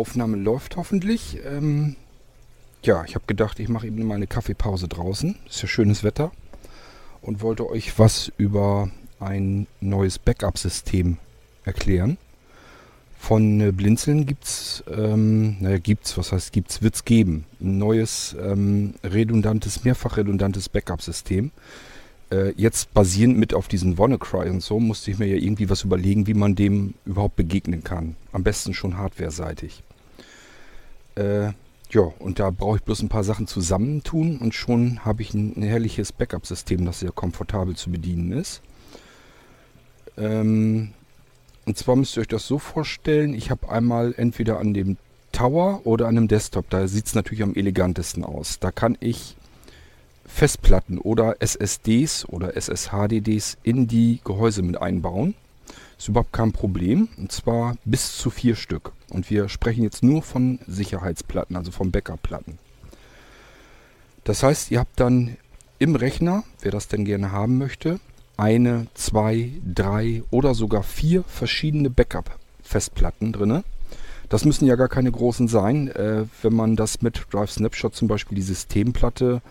Aufnahme läuft hoffentlich. Ähm, ja, ich habe gedacht, ich mache eben mal eine Kaffeepause draußen. Ist ja schönes Wetter. Und wollte euch was über ein neues Backup-System erklären. Von äh, Blinzeln gibt's, ähm, naja, gibt's, was heißt gibt's, wird's geben. Ein neues, ähm, redundantes, mehrfach redundantes Backup-System. Äh, jetzt basierend mit auf diesen WannaCry und so, musste ich mir ja irgendwie was überlegen, wie man dem überhaupt begegnen kann. Am besten schon hardware-seitig. Äh, ja, und da brauche ich bloß ein paar Sachen zusammentun und schon habe ich ein, ein herrliches Backup-System, das sehr komfortabel zu bedienen ist. Ähm, und zwar müsst ihr euch das so vorstellen, ich habe einmal entweder an dem Tower oder an einem Desktop, da sieht es natürlich am elegantesten aus. Da kann ich Festplatten oder SSDs oder SSHDDs in die Gehäuse mit einbauen. Ist überhaupt kein Problem. Und zwar bis zu vier Stück. Und wir sprechen jetzt nur von Sicherheitsplatten, also von Backup-Platten. Das heißt, ihr habt dann im Rechner, wer das denn gerne haben möchte, eine, zwei, drei oder sogar vier verschiedene Backup-Festplatten drin. Das müssen ja gar keine großen sein. Äh, wenn man das mit Drive Snapshot zum Beispiel die Systemplatte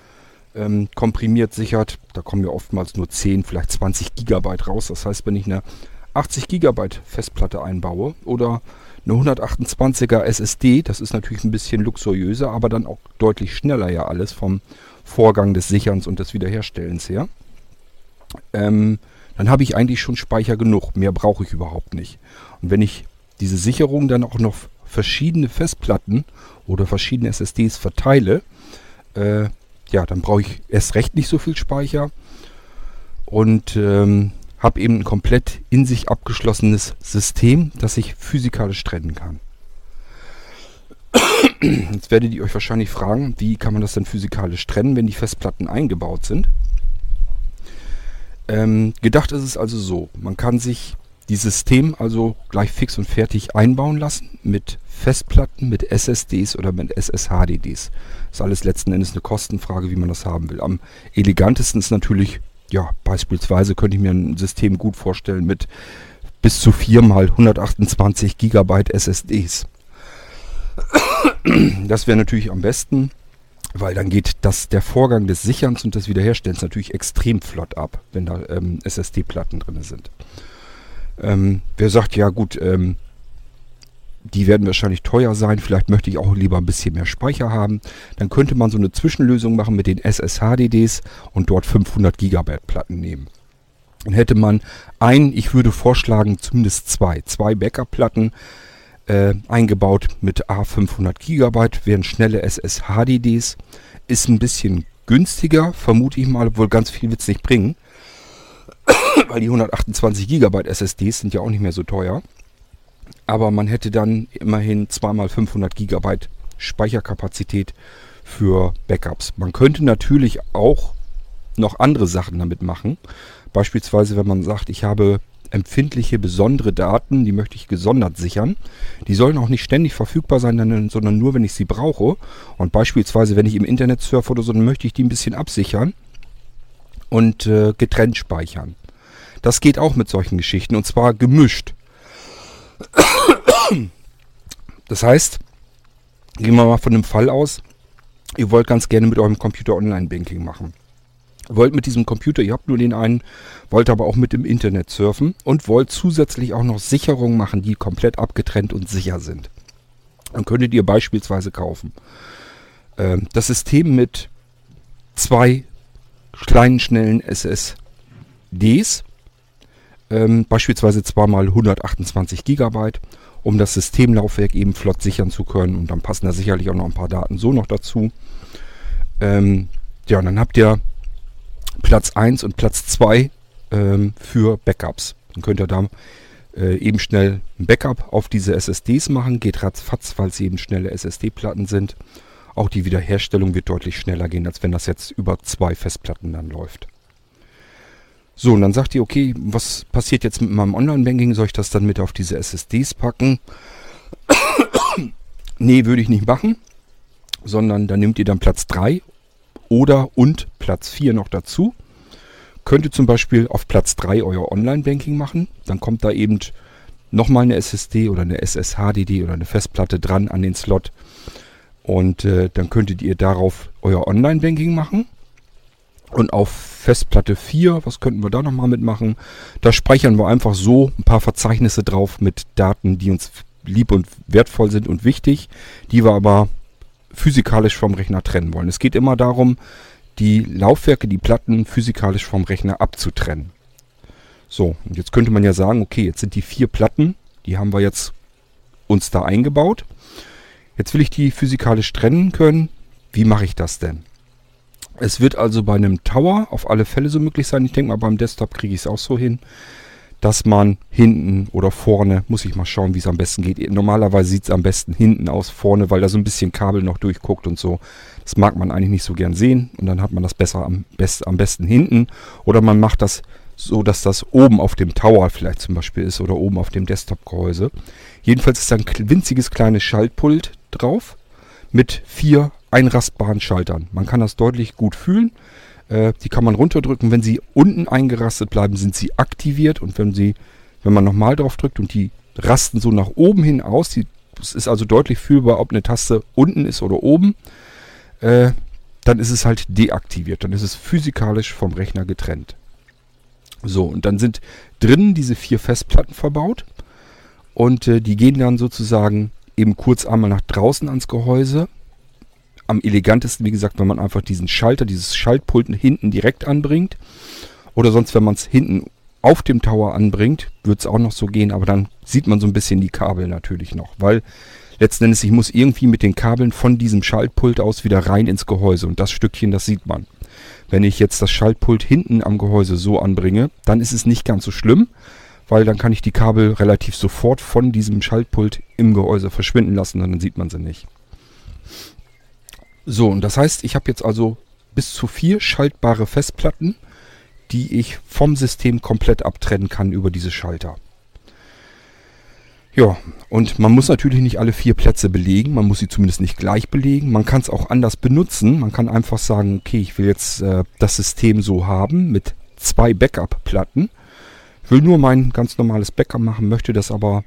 ähm, komprimiert sichert, da kommen ja oftmals nur 10, vielleicht 20 Gigabyte raus. Das heißt, wenn ich eine 80 Gigabyte Festplatte einbaue oder eine 128er SSD, das ist natürlich ein bisschen luxuriöser, aber dann auch deutlich schneller ja alles vom Vorgang des Sicherns und des Wiederherstellens her ähm, dann habe ich eigentlich schon Speicher genug. Mehr brauche ich überhaupt nicht. Und wenn ich diese Sicherung dann auch noch verschiedene Festplatten oder verschiedene SSDs verteile, äh, ja, dann brauche ich erst recht nicht so viel Speicher und ähm, habe eben ein komplett in sich abgeschlossenes System, das ich physikalisch trennen kann. Jetzt werdet ihr euch wahrscheinlich fragen, wie kann man das denn physikalisch trennen, wenn die Festplatten eingebaut sind? Ähm, gedacht ist es also so, man kann sich die System also gleich fix und fertig einbauen lassen mit Festplatten, mit SSDs oder mit SSHDDs. Ist alles letzten Endes eine Kostenfrage, wie man das haben will. Am elegantesten ist natürlich, ja, beispielsweise könnte ich mir ein System gut vorstellen mit bis zu 4 mal 128 Gigabyte SSDs. Das wäre natürlich am besten. Weil dann geht das, der Vorgang des Sicherns und des Wiederherstellens natürlich extrem flott ab, wenn da ähm, SSD-Platten drin sind. Ähm, wer sagt, ja gut, ähm, die werden wahrscheinlich teuer sein, vielleicht möchte ich auch lieber ein bisschen mehr Speicher haben, dann könnte man so eine Zwischenlösung machen mit den SSHDDs und dort 500 Gigabyte Platten nehmen. Dann hätte man ein, ich würde vorschlagen, zumindest zwei, zwei Backup-Platten, äh, eingebaut mit A500 GB, wären schnelle SSHDDs. Ist ein bisschen günstiger, vermute ich mal, obwohl ganz viel wird es nicht bringen. Weil die 128 GB SSDs sind ja auch nicht mehr so teuer. Aber man hätte dann immerhin 2x500 GB Speicherkapazität für Backups. Man könnte natürlich auch noch andere Sachen damit machen. Beispielsweise, wenn man sagt, ich habe empfindliche, besondere Daten, die möchte ich gesondert sichern. Die sollen auch nicht ständig verfügbar sein, sondern nur, wenn ich sie brauche. Und beispielsweise, wenn ich im Internet surfe oder so, dann möchte ich die ein bisschen absichern und äh, getrennt speichern. Das geht auch mit solchen Geschichten und zwar gemischt. Das heißt, gehen wir mal von dem Fall aus, ihr wollt ganz gerne mit eurem Computer Online-Banking machen. Wollt mit diesem Computer, ihr habt nur den einen, wollt aber auch mit dem Internet surfen und wollt zusätzlich auch noch Sicherungen machen, die komplett abgetrennt und sicher sind. Dann könntet ihr beispielsweise kaufen. Äh, das System mit zwei kleinen, schnellen SSDs, ähm, beispielsweise zweimal 128 Gigabyte, um das Systemlaufwerk eben flott sichern zu können. Und dann passen da sicherlich auch noch ein paar Daten so noch dazu. Ähm, ja, und dann habt ihr Platz 1 und Platz 2 ähm, für Backups. Dann könnt ihr da äh, eben schnell ein Backup auf diese SSDs machen. Geht ratzfatz, weil sie eben schnelle SSD-Platten sind. Auch die Wiederherstellung wird deutlich schneller gehen, als wenn das jetzt über zwei Festplatten dann läuft. So, und dann sagt ihr, okay, was passiert jetzt mit meinem Online-Banking? Soll ich das dann mit auf diese SSDs packen? nee, würde ich nicht machen. Sondern dann nehmt ihr dann Platz 3 oder und Platz 4 noch dazu. Könnt ihr zum Beispiel auf Platz 3 euer Online-Banking machen. Dann kommt da eben nochmal eine SSD oder eine SSHDD oder eine Festplatte dran an den Slot. Und äh, dann könntet ihr darauf euer Online-Banking machen. Und auf Festplatte 4, was könnten wir da nochmal mitmachen? Da speichern wir einfach so ein paar Verzeichnisse drauf mit Daten, die uns lieb und wertvoll sind und wichtig, die wir aber physikalisch vom Rechner trennen wollen. Es geht immer darum, die Laufwerke, die Platten physikalisch vom Rechner abzutrennen. So, und jetzt könnte man ja sagen, okay, jetzt sind die vier Platten, die haben wir jetzt uns da eingebaut. Jetzt will ich die physikalisch trennen können. Wie mache ich das denn? Es wird also bei einem Tower auf alle Fälle so möglich sein. Ich denke mal, beim Desktop kriege ich es auch so hin, dass man hinten oder vorne, muss ich mal schauen, wie es am besten geht. Normalerweise sieht es am besten hinten aus, vorne, weil da so ein bisschen Kabel noch durchguckt und so. Das mag man eigentlich nicht so gern sehen und dann hat man das besser am, best, am besten hinten. Oder man macht das so, dass das oben auf dem Tower vielleicht zum Beispiel ist oder oben auf dem Desktop-Gehäuse. Jedenfalls ist da ein winziges kleines Schaltpult drauf mit vier einrastbaren Schaltern. Man kann das deutlich gut fühlen. Äh, die kann man runterdrücken. Wenn sie unten eingerastet bleiben, sind sie aktiviert. Und wenn sie, wenn man nochmal drauf drückt und die rasten so nach oben hin aus, es ist also deutlich fühlbar, ob eine Taste unten ist oder oben, äh, dann ist es halt deaktiviert. Dann ist es physikalisch vom Rechner getrennt. So, und dann sind drinnen diese vier Festplatten verbaut. Und äh, die gehen dann sozusagen eben kurz einmal nach draußen ans Gehäuse am elegantesten, wie gesagt, wenn man einfach diesen Schalter, dieses Schaltpult hinten direkt anbringt. Oder sonst, wenn man es hinten auf dem Tower anbringt, wird es auch noch so gehen, aber dann sieht man so ein bisschen die Kabel natürlich noch, weil letzten Endes ich muss irgendwie mit den Kabeln von diesem Schaltpult aus wieder rein ins Gehäuse und das Stückchen, das sieht man. Wenn ich jetzt das Schaltpult hinten am Gehäuse so anbringe, dann ist es nicht ganz so schlimm, weil dann kann ich die Kabel relativ sofort von diesem Schaltpult im Gehäuse verschwinden lassen und dann sieht man sie nicht. So, und das heißt, ich habe jetzt also bis zu vier schaltbare Festplatten, die ich vom System komplett abtrennen kann über diese Schalter. Ja, und man muss natürlich nicht alle vier Plätze belegen, man muss sie zumindest nicht gleich belegen. Man kann es auch anders benutzen. Man kann einfach sagen, okay, ich will jetzt äh, das System so haben mit zwei Backup-Platten. Ich will nur mein ganz normales Backup machen, möchte das aber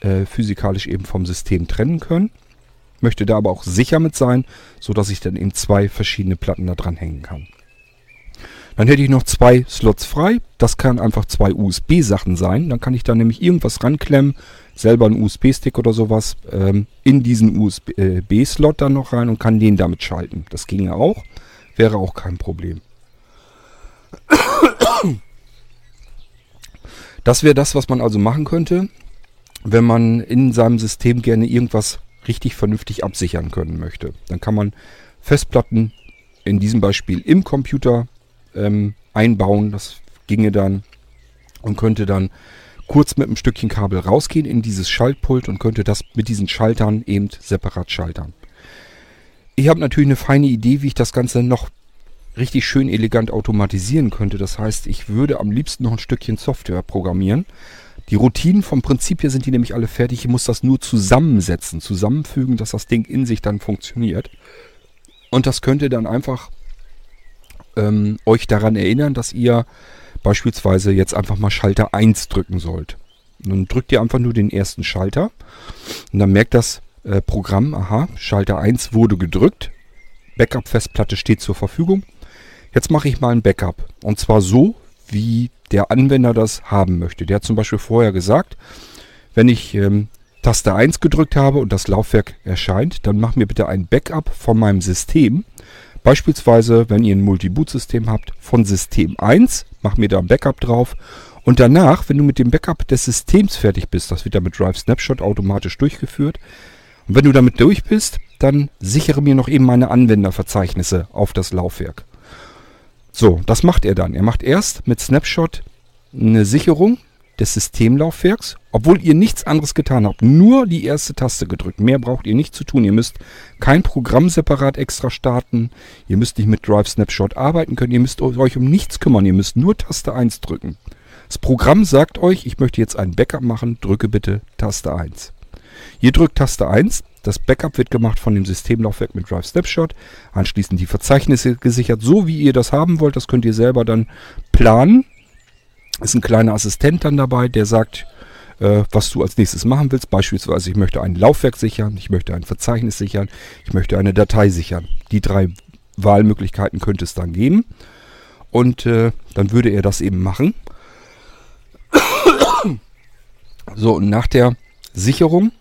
äh, physikalisch eben vom System trennen können möchte da aber auch sicher mit sein, so dass ich dann eben zwei verschiedene Platten da dran hängen kann. Dann hätte ich noch zwei Slots frei. Das kann einfach zwei USB-Sachen sein. Dann kann ich da nämlich irgendwas ranklemmen, selber einen USB-Stick oder sowas, ähm, in diesen USB-Slot dann noch rein und kann den damit schalten. Das ginge auch. Wäre auch kein Problem. Das wäre das, was man also machen könnte, wenn man in seinem System gerne irgendwas richtig vernünftig absichern können möchte. Dann kann man Festplatten in diesem Beispiel im Computer ähm, einbauen. Das ginge dann und könnte dann kurz mit einem Stückchen Kabel rausgehen in dieses Schaltpult und könnte das mit diesen Schaltern eben separat schaltern. Ich habe natürlich eine feine Idee, wie ich das Ganze noch richtig schön elegant automatisieren könnte. Das heißt, ich würde am liebsten noch ein Stückchen Software programmieren, die Routinen vom Prinzip her sind die nämlich alle fertig. Ich muss das nur zusammensetzen, zusammenfügen, dass das Ding in sich dann funktioniert. Und das könnte dann einfach ähm, euch daran erinnern, dass ihr beispielsweise jetzt einfach mal Schalter 1 drücken sollt. Und dann drückt ihr einfach nur den ersten Schalter und dann merkt das äh, Programm, aha, Schalter 1 wurde gedrückt, Backup-Festplatte steht zur Verfügung. Jetzt mache ich mal ein Backup. Und zwar so, wie der Anwender das haben möchte. Der hat zum Beispiel vorher gesagt, wenn ich ähm, Taste 1 gedrückt habe und das Laufwerk erscheint, dann mach mir bitte ein Backup von meinem System. Beispielsweise, wenn ihr ein Multi-Boot-System habt, von System 1, mach mir da ein Backup drauf. Und danach, wenn du mit dem Backup des Systems fertig bist, das wird ja mit Drive Snapshot automatisch durchgeführt. Und wenn du damit durch bist, dann sichere mir noch eben meine Anwenderverzeichnisse auf das Laufwerk. So, das macht er dann. Er macht erst mit Snapshot eine Sicherung des Systemlaufwerks, obwohl ihr nichts anderes getan habt. Nur die erste Taste gedrückt. Mehr braucht ihr nicht zu tun. Ihr müsst kein Programm separat extra starten. Ihr müsst nicht mit Drive Snapshot arbeiten können. Ihr müsst euch um nichts kümmern. Ihr müsst nur Taste 1 drücken. Das Programm sagt euch, ich möchte jetzt ein Backup machen. Drücke bitte Taste 1. Ihr drückt Taste 1, das Backup wird gemacht von dem Systemlaufwerk mit Drive Snapshot. Anschließend die Verzeichnisse gesichert, so wie ihr das haben wollt. Das könnt ihr selber dann planen. Ist ein kleiner Assistent dann dabei, der sagt, äh, was du als nächstes machen willst. Beispielsweise, ich möchte ein Laufwerk sichern, ich möchte ein Verzeichnis sichern, ich möchte eine Datei sichern. Die drei Wahlmöglichkeiten könnte es dann geben. Und äh, dann würde er das eben machen. So, und nach der Sicherung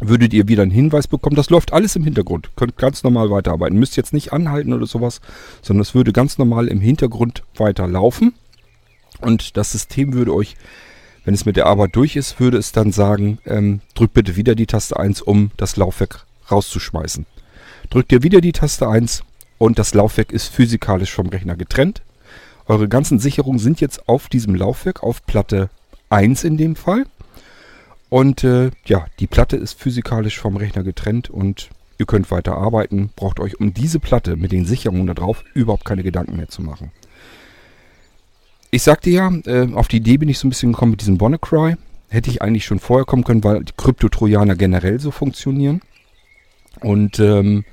würdet ihr wieder einen Hinweis bekommen. Das läuft alles im Hintergrund. Könnt ganz normal weiterarbeiten. Müsst jetzt nicht anhalten oder sowas, sondern es würde ganz normal im Hintergrund weiterlaufen. Und das System würde euch, wenn es mit der Arbeit durch ist, würde es dann sagen, ähm, drückt bitte wieder die Taste 1, um das Laufwerk rauszuschmeißen. Drückt ihr wieder die Taste 1 und das Laufwerk ist physikalisch vom Rechner getrennt. Eure ganzen Sicherungen sind jetzt auf diesem Laufwerk, auf Platte 1 in dem Fall. Und äh, ja, die Platte ist physikalisch vom Rechner getrennt und ihr könnt weiter arbeiten. Braucht euch um diese Platte mit den Sicherungen da drauf überhaupt keine Gedanken mehr zu machen. Ich sagte ja, äh, auf die Idee bin ich so ein bisschen gekommen mit diesem WannaCry. Hätte ich eigentlich schon vorher kommen können, weil die Krypto-Trojaner generell so funktionieren. Und ähm,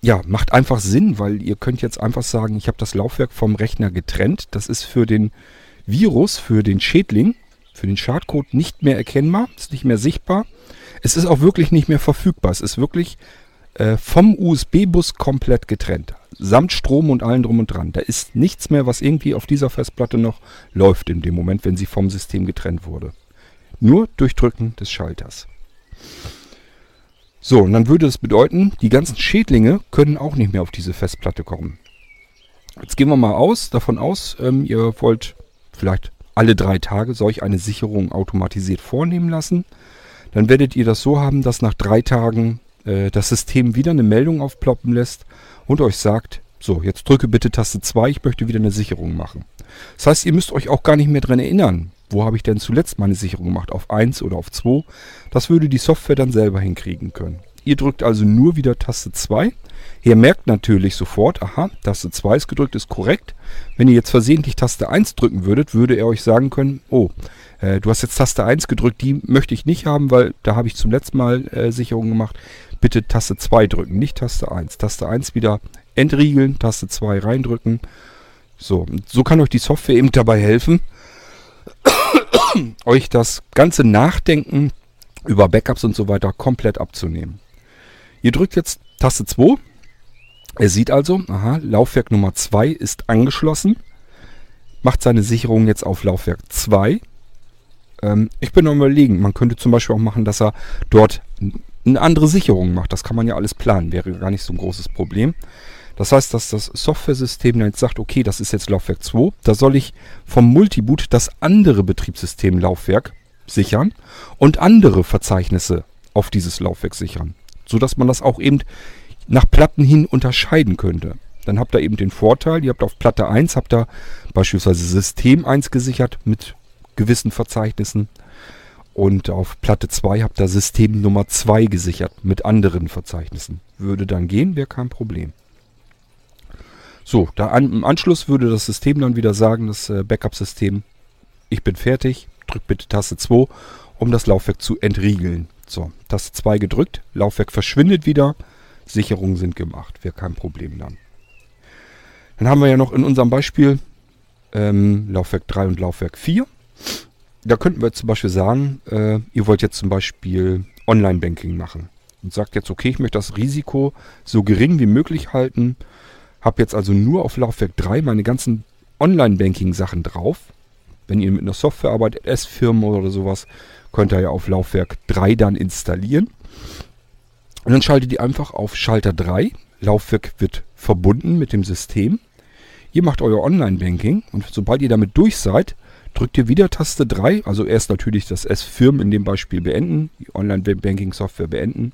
ja, macht einfach Sinn, weil ihr könnt jetzt einfach sagen, ich habe das Laufwerk vom Rechner getrennt. Das ist für den Virus, für den Schädling, für den Schadcode nicht mehr erkennbar, ist nicht mehr sichtbar. Es ist auch wirklich nicht mehr verfügbar. Es ist wirklich äh, vom USB-Bus komplett getrennt. Samt Strom und allem drum und dran. Da ist nichts mehr, was irgendwie auf dieser Festplatte noch läuft in dem Moment, wenn sie vom System getrennt wurde. Nur durch Drücken des Schalters. So, und dann würde das bedeuten, die ganzen Schädlinge können auch nicht mehr auf diese Festplatte kommen. Jetzt gehen wir mal aus, davon aus, ähm, ihr wollt vielleicht alle drei Tage solch eine Sicherung automatisiert vornehmen lassen. Dann werdet ihr das so haben, dass nach drei Tagen äh, das System wieder eine Meldung aufploppen lässt und euch sagt, so, jetzt drücke bitte Taste 2, ich möchte wieder eine Sicherung machen. Das heißt, ihr müsst euch auch gar nicht mehr dran erinnern, wo habe ich denn zuletzt meine Sicherung gemacht, auf 1 oder auf 2. Das würde die Software dann selber hinkriegen können. Ihr drückt also nur wieder Taste 2 Ihr merkt natürlich sofort, aha, Taste 2 ist gedrückt, ist korrekt. Wenn ihr jetzt versehentlich Taste 1 drücken würdet, würde er euch sagen können, oh, äh, du hast jetzt Taste 1 gedrückt, die möchte ich nicht haben, weil da habe ich zum letzten Mal äh, Sicherung gemacht. Bitte Taste 2 drücken, nicht Taste 1. Taste 1 wieder entriegeln, Taste 2 reindrücken. So, so kann euch die Software eben dabei helfen, euch das ganze Nachdenken über Backups und so weiter komplett abzunehmen. Ihr drückt jetzt Taste 2 er sieht also, aha, Laufwerk Nummer 2 ist angeschlossen, macht seine Sicherung jetzt auf Laufwerk 2. Ähm, ich bin noch überlegen, man könnte zum Beispiel auch machen, dass er dort eine andere Sicherung macht. Das kann man ja alles planen, wäre gar nicht so ein großes Problem. Das heißt, dass das Software-System jetzt sagt, okay, das ist jetzt Laufwerk 2, da soll ich vom Multiboot das andere Betriebssystem-Laufwerk sichern und andere Verzeichnisse auf dieses Laufwerk sichern. Sodass man das auch eben nach Platten hin unterscheiden könnte. Dann habt ihr eben den Vorteil, ihr habt auf Platte 1, habt ihr beispielsweise System 1 gesichert mit gewissen Verzeichnissen. Und auf Platte 2 habt ihr System Nummer 2 gesichert mit anderen Verzeichnissen. Würde dann gehen, wäre kein Problem. So, da an, im Anschluss würde das System dann wieder sagen, das äh, Backup-System, ich bin fertig, drückt bitte Taste 2, um das Laufwerk zu entriegeln. So, Taste 2 gedrückt, Laufwerk verschwindet wieder. Sicherungen sind gemacht. Wäre kein Problem dann. Dann haben wir ja noch in unserem Beispiel ähm, Laufwerk 3 und Laufwerk 4. Da könnten wir zum Beispiel sagen, äh, ihr wollt jetzt zum Beispiel Online-Banking machen. Und sagt jetzt, okay, ich möchte das Risiko so gering wie möglich halten. Habe jetzt also nur auf Laufwerk 3 meine ganzen Online-Banking-Sachen drauf. Wenn ihr mit einer Software arbeitet, S-Firma oder sowas, könnt ihr ja auf Laufwerk 3 dann installieren. Und dann schaltet ihr einfach auf Schalter 3. Laufwerk wird verbunden mit dem System. Ihr macht euer Online-Banking und sobald ihr damit durch seid, drückt ihr wieder Taste 3. Also erst natürlich das S-Firm in dem Beispiel beenden, die Online-Banking-Software beenden.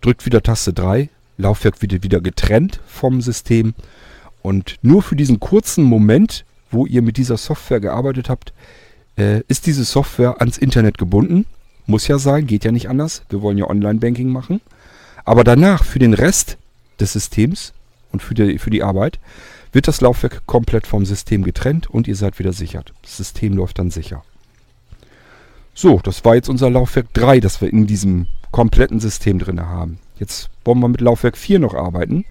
Drückt wieder Taste 3. Laufwerk wird wieder getrennt vom System. Und nur für diesen kurzen Moment, wo ihr mit dieser Software gearbeitet habt, äh, ist diese Software ans Internet gebunden. Muss ja sein, geht ja nicht anders. Wir wollen ja Online-Banking machen. Aber danach, für den Rest des Systems und für die, für die Arbeit, wird das Laufwerk komplett vom System getrennt und ihr seid wieder sichert. Das System läuft dann sicher. So, das war jetzt unser Laufwerk 3, das wir in diesem kompletten System drin haben. Jetzt wollen wir mit Laufwerk 4 noch arbeiten.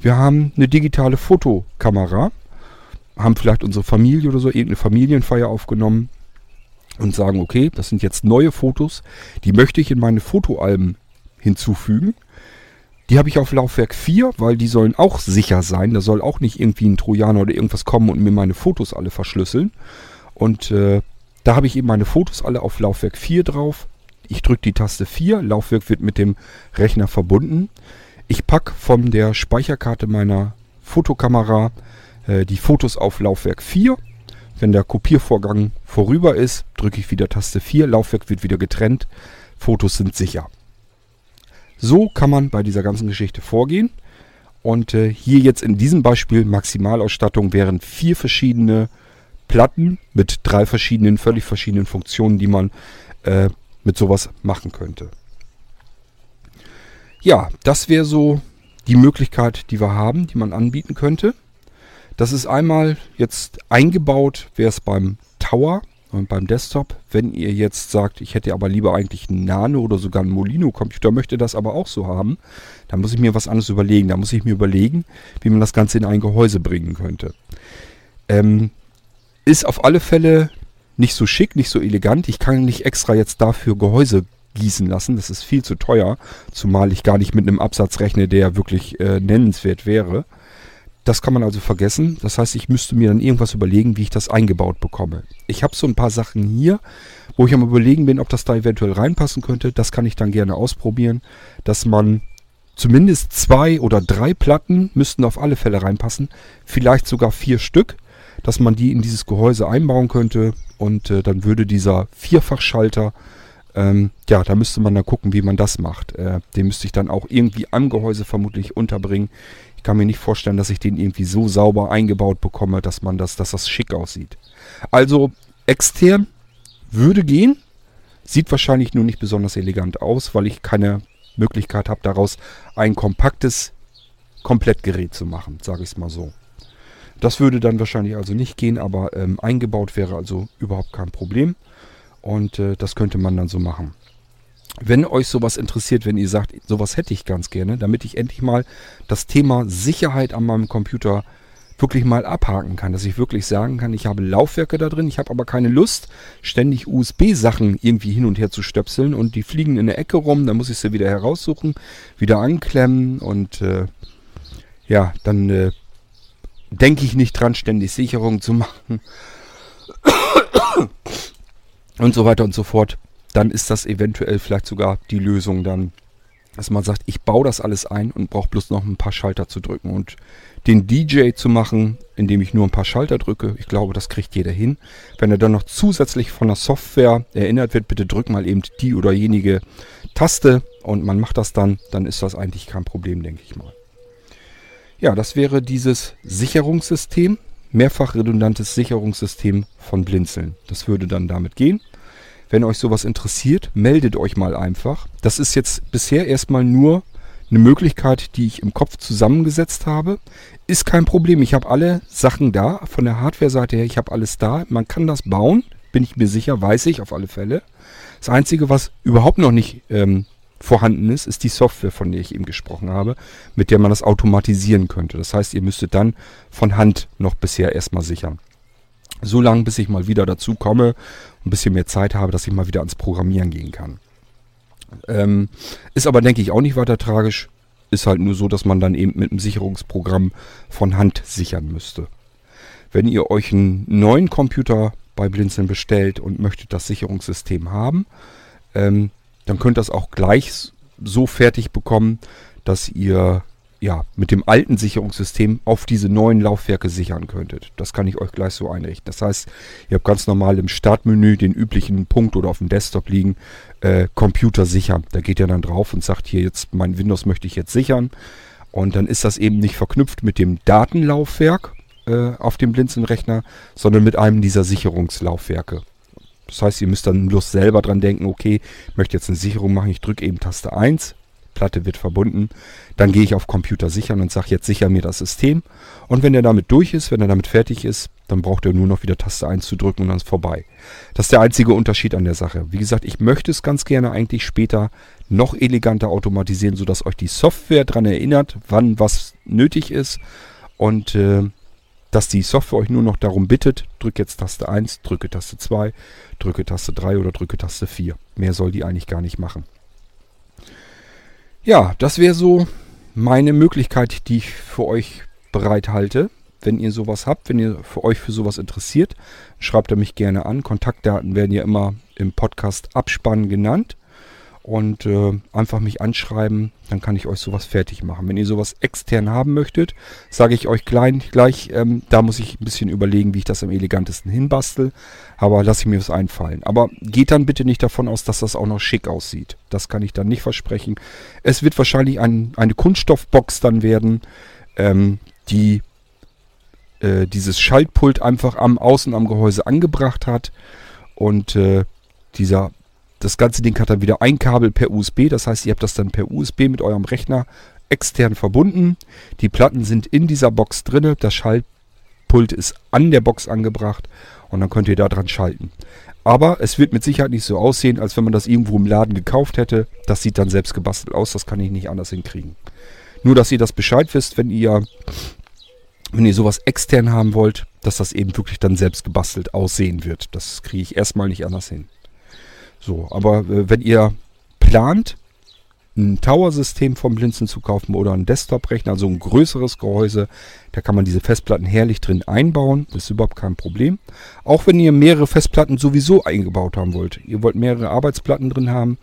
Wir haben eine digitale Fotokamera, haben vielleicht unsere Familie oder so irgendeine Familienfeier aufgenommen. und sagen, okay, das sind jetzt neue Fotos, die möchte ich in meine Fotoalben hinzufügen. Die habe ich auf Laufwerk 4, weil die sollen auch sicher sein. Da soll auch nicht irgendwie ein Trojaner oder irgendwas kommen und mir meine Fotos alle verschlüsseln. Und äh, da habe ich eben meine Fotos alle auf Laufwerk 4 drauf. Ich drücke die Taste 4, Laufwerk wird mit dem Rechner verbunden. Ich packe von der Speicherkarte meiner Fotokamera äh, die Fotos auf Laufwerk 4. Wenn der Kopiervorgang vorüber ist, drücke ich wieder Taste 4, Laufwerk wird wieder getrennt, Fotos sind sicher. So kann man bei dieser ganzen Geschichte vorgehen. Und äh, hier jetzt in diesem Beispiel Maximalausstattung wären vier verschiedene Platten mit drei verschiedenen, völlig verschiedenen Funktionen, die man äh, mit sowas machen könnte. Ja, das wäre so die Möglichkeit, die wir haben, die man anbieten könnte. Das ist einmal jetzt eingebaut, wäre es beim Tower und beim Desktop. Wenn ihr jetzt sagt, ich hätte aber lieber eigentlich einen Nano oder sogar einen Molino-Computer, möchte das aber auch so haben, dann muss ich mir was anderes überlegen. Da muss ich mir überlegen, wie man das Ganze in ein Gehäuse bringen könnte. Ähm, ist auf alle Fälle nicht so schick, nicht so elegant. Ich kann nicht extra jetzt dafür Gehäuse gießen lassen. Das ist viel zu teuer, zumal ich gar nicht mit einem Absatz rechne, der wirklich äh, nennenswert wäre. Das kann man also vergessen. Das heißt, ich müsste mir dann irgendwas überlegen, wie ich das eingebaut bekomme. Ich habe so ein paar Sachen hier, wo ich am überlegen bin, ob das da eventuell reinpassen könnte. Das kann ich dann gerne ausprobieren, dass man zumindest zwei oder drei Platten müssten auf alle Fälle reinpassen. Vielleicht sogar vier Stück, dass man die in dieses Gehäuse einbauen könnte. Und äh, dann würde dieser Vierfachschalter ähm, ja, da müsste man dann gucken, wie man das macht. Äh, den müsste ich dann auch irgendwie am Gehäuse vermutlich unterbringen. Ich kann mir nicht vorstellen, dass ich den irgendwie so sauber eingebaut bekomme, dass man das, dass das schick aussieht. Also extern würde gehen, sieht wahrscheinlich nur nicht besonders elegant aus, weil ich keine Möglichkeit habe, daraus ein kompaktes Komplettgerät zu machen, sage ich es mal so. Das würde dann wahrscheinlich also nicht gehen, aber ähm, eingebaut wäre also überhaupt kein Problem. Und äh, das könnte man dann so machen. Wenn euch sowas interessiert, wenn ihr sagt, sowas hätte ich ganz gerne, damit ich endlich mal das Thema Sicherheit an meinem Computer wirklich mal abhaken kann, dass ich wirklich sagen kann, ich habe Laufwerke da drin, ich habe aber keine Lust, ständig USB-Sachen irgendwie hin und her zu stöpseln und die fliegen in der Ecke rum, dann muss ich sie wieder heraussuchen, wieder anklemmen und äh, ja, dann äh, denke ich nicht dran, ständig Sicherung zu machen und so weiter und so fort, dann ist das eventuell vielleicht sogar die Lösung dann, dass man sagt, ich baue das alles ein und brauche bloß noch ein paar Schalter zu drücken und den DJ zu machen, indem ich nur ein paar Schalter drücke. Ich glaube, das kriegt jeder hin. Wenn er dann noch zusätzlich von der Software erinnert wird, bitte drück mal eben die oder jenige Taste und man macht das dann, dann ist das eigentlich kein Problem, denke ich mal. Ja, das wäre dieses Sicherungssystem, mehrfach redundantes Sicherungssystem von Blinzeln. Das würde dann damit gehen. Wenn euch sowas interessiert, meldet euch mal einfach. Das ist jetzt bisher erstmal nur eine Möglichkeit, die ich im Kopf zusammengesetzt habe. Ist kein Problem. Ich habe alle Sachen da. Von der Hardware-Seite her, ich habe alles da. Man kann das bauen. Bin ich mir sicher, weiß ich auf alle Fälle. Das Einzige, was überhaupt noch nicht ähm, vorhanden ist, ist die Software, von der ich eben gesprochen habe, mit der man das automatisieren könnte. Das heißt, ihr müsstet dann von Hand noch bisher erstmal sichern. So lange, bis ich mal wieder dazu komme, ein bisschen mehr Zeit habe, dass ich mal wieder ans Programmieren gehen kann. Ähm, ist aber, denke ich, auch nicht weiter tragisch. Ist halt nur so, dass man dann eben mit einem Sicherungsprogramm von Hand sichern müsste. Wenn ihr euch einen neuen Computer bei Blinzeln bestellt und möchtet das Sicherungssystem haben, ähm, dann könnt ihr das auch gleich so fertig bekommen, dass ihr ja, mit dem alten Sicherungssystem auf diese neuen Laufwerke sichern könntet. Das kann ich euch gleich so einrichten. Das heißt, ihr habt ganz normal im Startmenü den üblichen Punkt oder auf dem Desktop liegen, äh, Computer sichern. Da geht ihr dann drauf und sagt hier jetzt, mein Windows möchte ich jetzt sichern. Und dann ist das eben nicht verknüpft mit dem Datenlaufwerk äh, auf dem Blinzeln-Rechner, sondern mit einem dieser Sicherungslaufwerke. Das heißt, ihr müsst dann bloß selber dran denken, okay, ich möchte jetzt eine Sicherung machen, ich drücke eben Taste 1, Platte wird verbunden. Dann gehe ich auf Computer sichern und sage jetzt sicher mir das System. Und wenn er damit durch ist, wenn er damit fertig ist, dann braucht er nur noch wieder Taste 1 zu drücken und dann ist vorbei. Das ist der einzige Unterschied an der Sache. Wie gesagt, ich möchte es ganz gerne eigentlich später noch eleganter automatisieren, sodass euch die Software daran erinnert, wann was nötig ist. Und äh, dass die Software euch nur noch darum bittet, drücke jetzt Taste 1, drücke Taste 2, drücke Taste 3 oder drücke Taste 4. Mehr soll die eigentlich gar nicht machen. Ja, das wäre so meine Möglichkeit, die ich für euch bereithalte. Wenn ihr sowas habt, wenn ihr für euch für sowas interessiert, schreibt er mich gerne an. Kontaktdaten werden ja immer im Podcast Abspann genannt und äh, einfach mich anschreiben, dann kann ich euch sowas fertig machen. Wenn ihr sowas extern haben möchtet, sage ich euch klein, gleich, ähm, da muss ich ein bisschen überlegen, wie ich das am elegantesten hinbastel, aber lasse ich mir was einfallen. Aber geht dann bitte nicht davon aus, dass das auch noch schick aussieht. Das kann ich dann nicht versprechen. Es wird wahrscheinlich ein, eine Kunststoffbox dann werden, ähm, die äh, dieses Schaltpult einfach am Außen am Gehäuse angebracht hat und äh, dieser das ganze Ding hat dann wieder ein Kabel per USB. Das heißt, ihr habt das dann per USB mit eurem Rechner extern verbunden. Die Platten sind in dieser Box drin. Das Schaltpult ist an der Box angebracht. Und dann könnt ihr da dran schalten. Aber es wird mit Sicherheit nicht so aussehen, als wenn man das irgendwo im Laden gekauft hätte. Das sieht dann selbst gebastelt aus. Das kann ich nicht anders hinkriegen. Nur, dass ihr das Bescheid wisst, wenn ihr, wenn ihr sowas extern haben wollt, dass das eben wirklich dann selbst gebastelt aussehen wird. Das kriege ich erstmal nicht anders hin. So, aber äh, wenn ihr plant, ein Tower-System vom Blinzen zu kaufen oder einen Desktop-Rechner, also ein größeres Gehäuse, da kann man diese Festplatten herrlich drin einbauen. Das ist überhaupt kein Problem. Auch wenn ihr mehrere Festplatten sowieso eingebaut haben wollt. Ihr wollt mehrere Arbeitsplatten drin haben,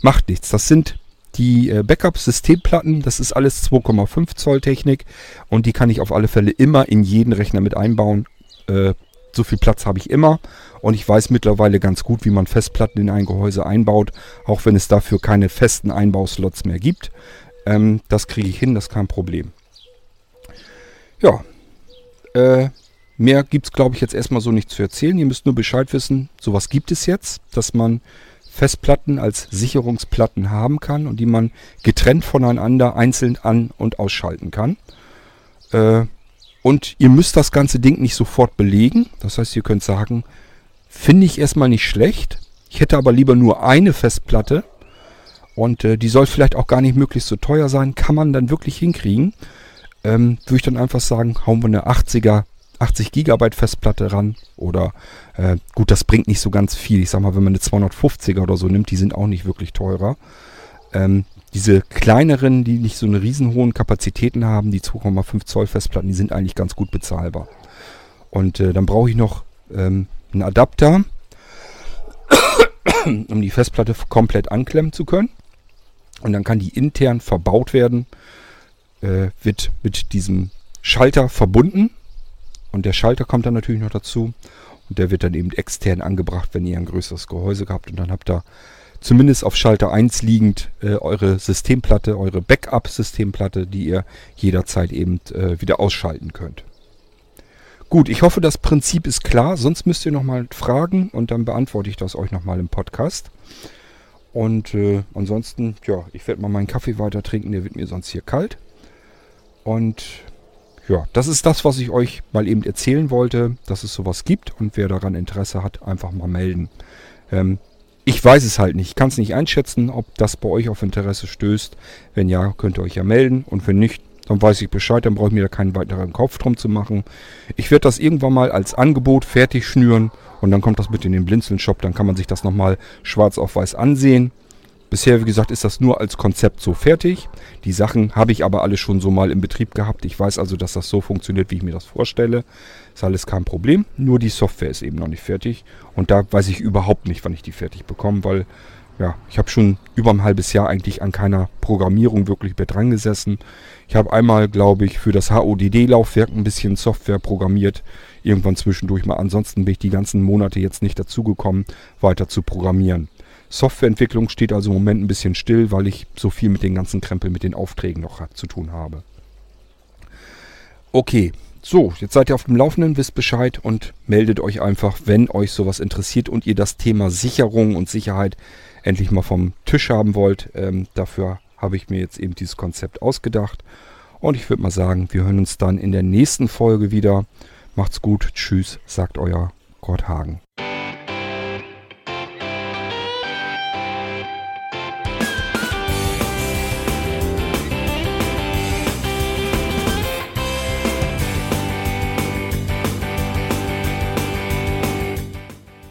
macht nichts. Das sind die äh, Backup-Systemplatten. Das ist alles 2,5 Zoll Technik und die kann ich auf alle Fälle immer in jeden Rechner mit einbauen. Äh, so viel Platz habe ich immer und ich weiß mittlerweile ganz gut, wie man Festplatten in ein Gehäuse einbaut, auch wenn es dafür keine festen Einbauslots mehr gibt. Ähm, das kriege ich hin, das ist kein Problem. Ja, äh, mehr gibt es glaube ich jetzt erstmal so nicht zu erzählen. Ihr müsst nur Bescheid wissen, sowas gibt es jetzt, dass man Festplatten als Sicherungsplatten haben kann und die man getrennt voneinander einzeln an- und ausschalten kann. Äh, und ihr müsst das ganze Ding nicht sofort belegen. Das heißt, ihr könnt sagen, finde ich erstmal nicht schlecht. Ich hätte aber lieber nur eine Festplatte. Und äh, die soll vielleicht auch gar nicht möglichst so teuer sein. Kann man dann wirklich hinkriegen. Ähm, Würde ich dann einfach sagen, hauen wir eine 80er, 80 Gigabyte Festplatte ran. Oder äh, gut, das bringt nicht so ganz viel. Ich sag mal, wenn man eine 250er oder so nimmt, die sind auch nicht wirklich teurer. Ähm, diese kleineren, die nicht so eine riesen hohen Kapazitäten haben, die 2,5 Zoll Festplatten, die sind eigentlich ganz gut bezahlbar. Und äh, dann brauche ich noch ähm, einen Adapter, um die Festplatte komplett anklemmen zu können. Und dann kann die intern verbaut werden, äh, wird mit diesem Schalter verbunden. Und der Schalter kommt dann natürlich noch dazu. Und der wird dann eben extern angebracht, wenn ihr ein größeres Gehäuse gehabt. Und dann habt ihr zumindest auf Schalter 1 liegend äh, eure Systemplatte, eure Backup-Systemplatte, die ihr jederzeit eben äh, wieder ausschalten könnt. Gut, ich hoffe, das Prinzip ist klar. Sonst müsst ihr nochmal fragen und dann beantworte ich das euch nochmal im Podcast. Und äh, ansonsten, ja, ich werde mal meinen Kaffee weiter trinken, der wird mir sonst hier kalt. Und ja, das ist das, was ich euch mal eben erzählen wollte, dass es sowas gibt. Und wer daran Interesse hat, einfach mal melden. Ähm, ich weiß es halt nicht. Ich kann es nicht einschätzen, ob das bei euch auf Interesse stößt. Wenn ja, könnt ihr euch ja melden. Und wenn nicht, dann weiß ich Bescheid. Dann brauche ich mir da keinen weiteren Kopf drum zu machen. Ich werde das irgendwann mal als Angebot fertig schnüren. Und dann kommt das mit in den Blinzeln-Shop. Dann kann man sich das nochmal schwarz auf weiß ansehen. Bisher, wie gesagt, ist das nur als Konzept so fertig. Die Sachen habe ich aber alle schon so mal im Betrieb gehabt. Ich weiß also, dass das so funktioniert, wie ich mir das vorstelle. Ist alles kein Problem. Nur die Software ist eben noch nicht fertig. Und da weiß ich überhaupt nicht, wann ich die fertig bekomme, weil ja, ich habe schon über ein halbes Jahr eigentlich an keiner Programmierung wirklich mehr dran gesessen. Ich habe einmal, glaube ich, für das HODD-Laufwerk ein bisschen Software programmiert. Irgendwann zwischendurch mal. Ansonsten bin ich die ganzen Monate jetzt nicht dazugekommen, weiter zu programmieren. Softwareentwicklung steht also im Moment ein bisschen still, weil ich so viel mit den ganzen Krempel, mit den Aufträgen noch zu tun habe. Okay, so, jetzt seid ihr auf dem Laufenden, wisst Bescheid und meldet euch einfach, wenn euch sowas interessiert und ihr das Thema Sicherung und Sicherheit endlich mal vom Tisch haben wollt. Ähm, dafür habe ich mir jetzt eben dieses Konzept ausgedacht. Und ich würde mal sagen, wir hören uns dann in der nächsten Folge wieder. Macht's gut, tschüss, sagt euer Gott Hagen.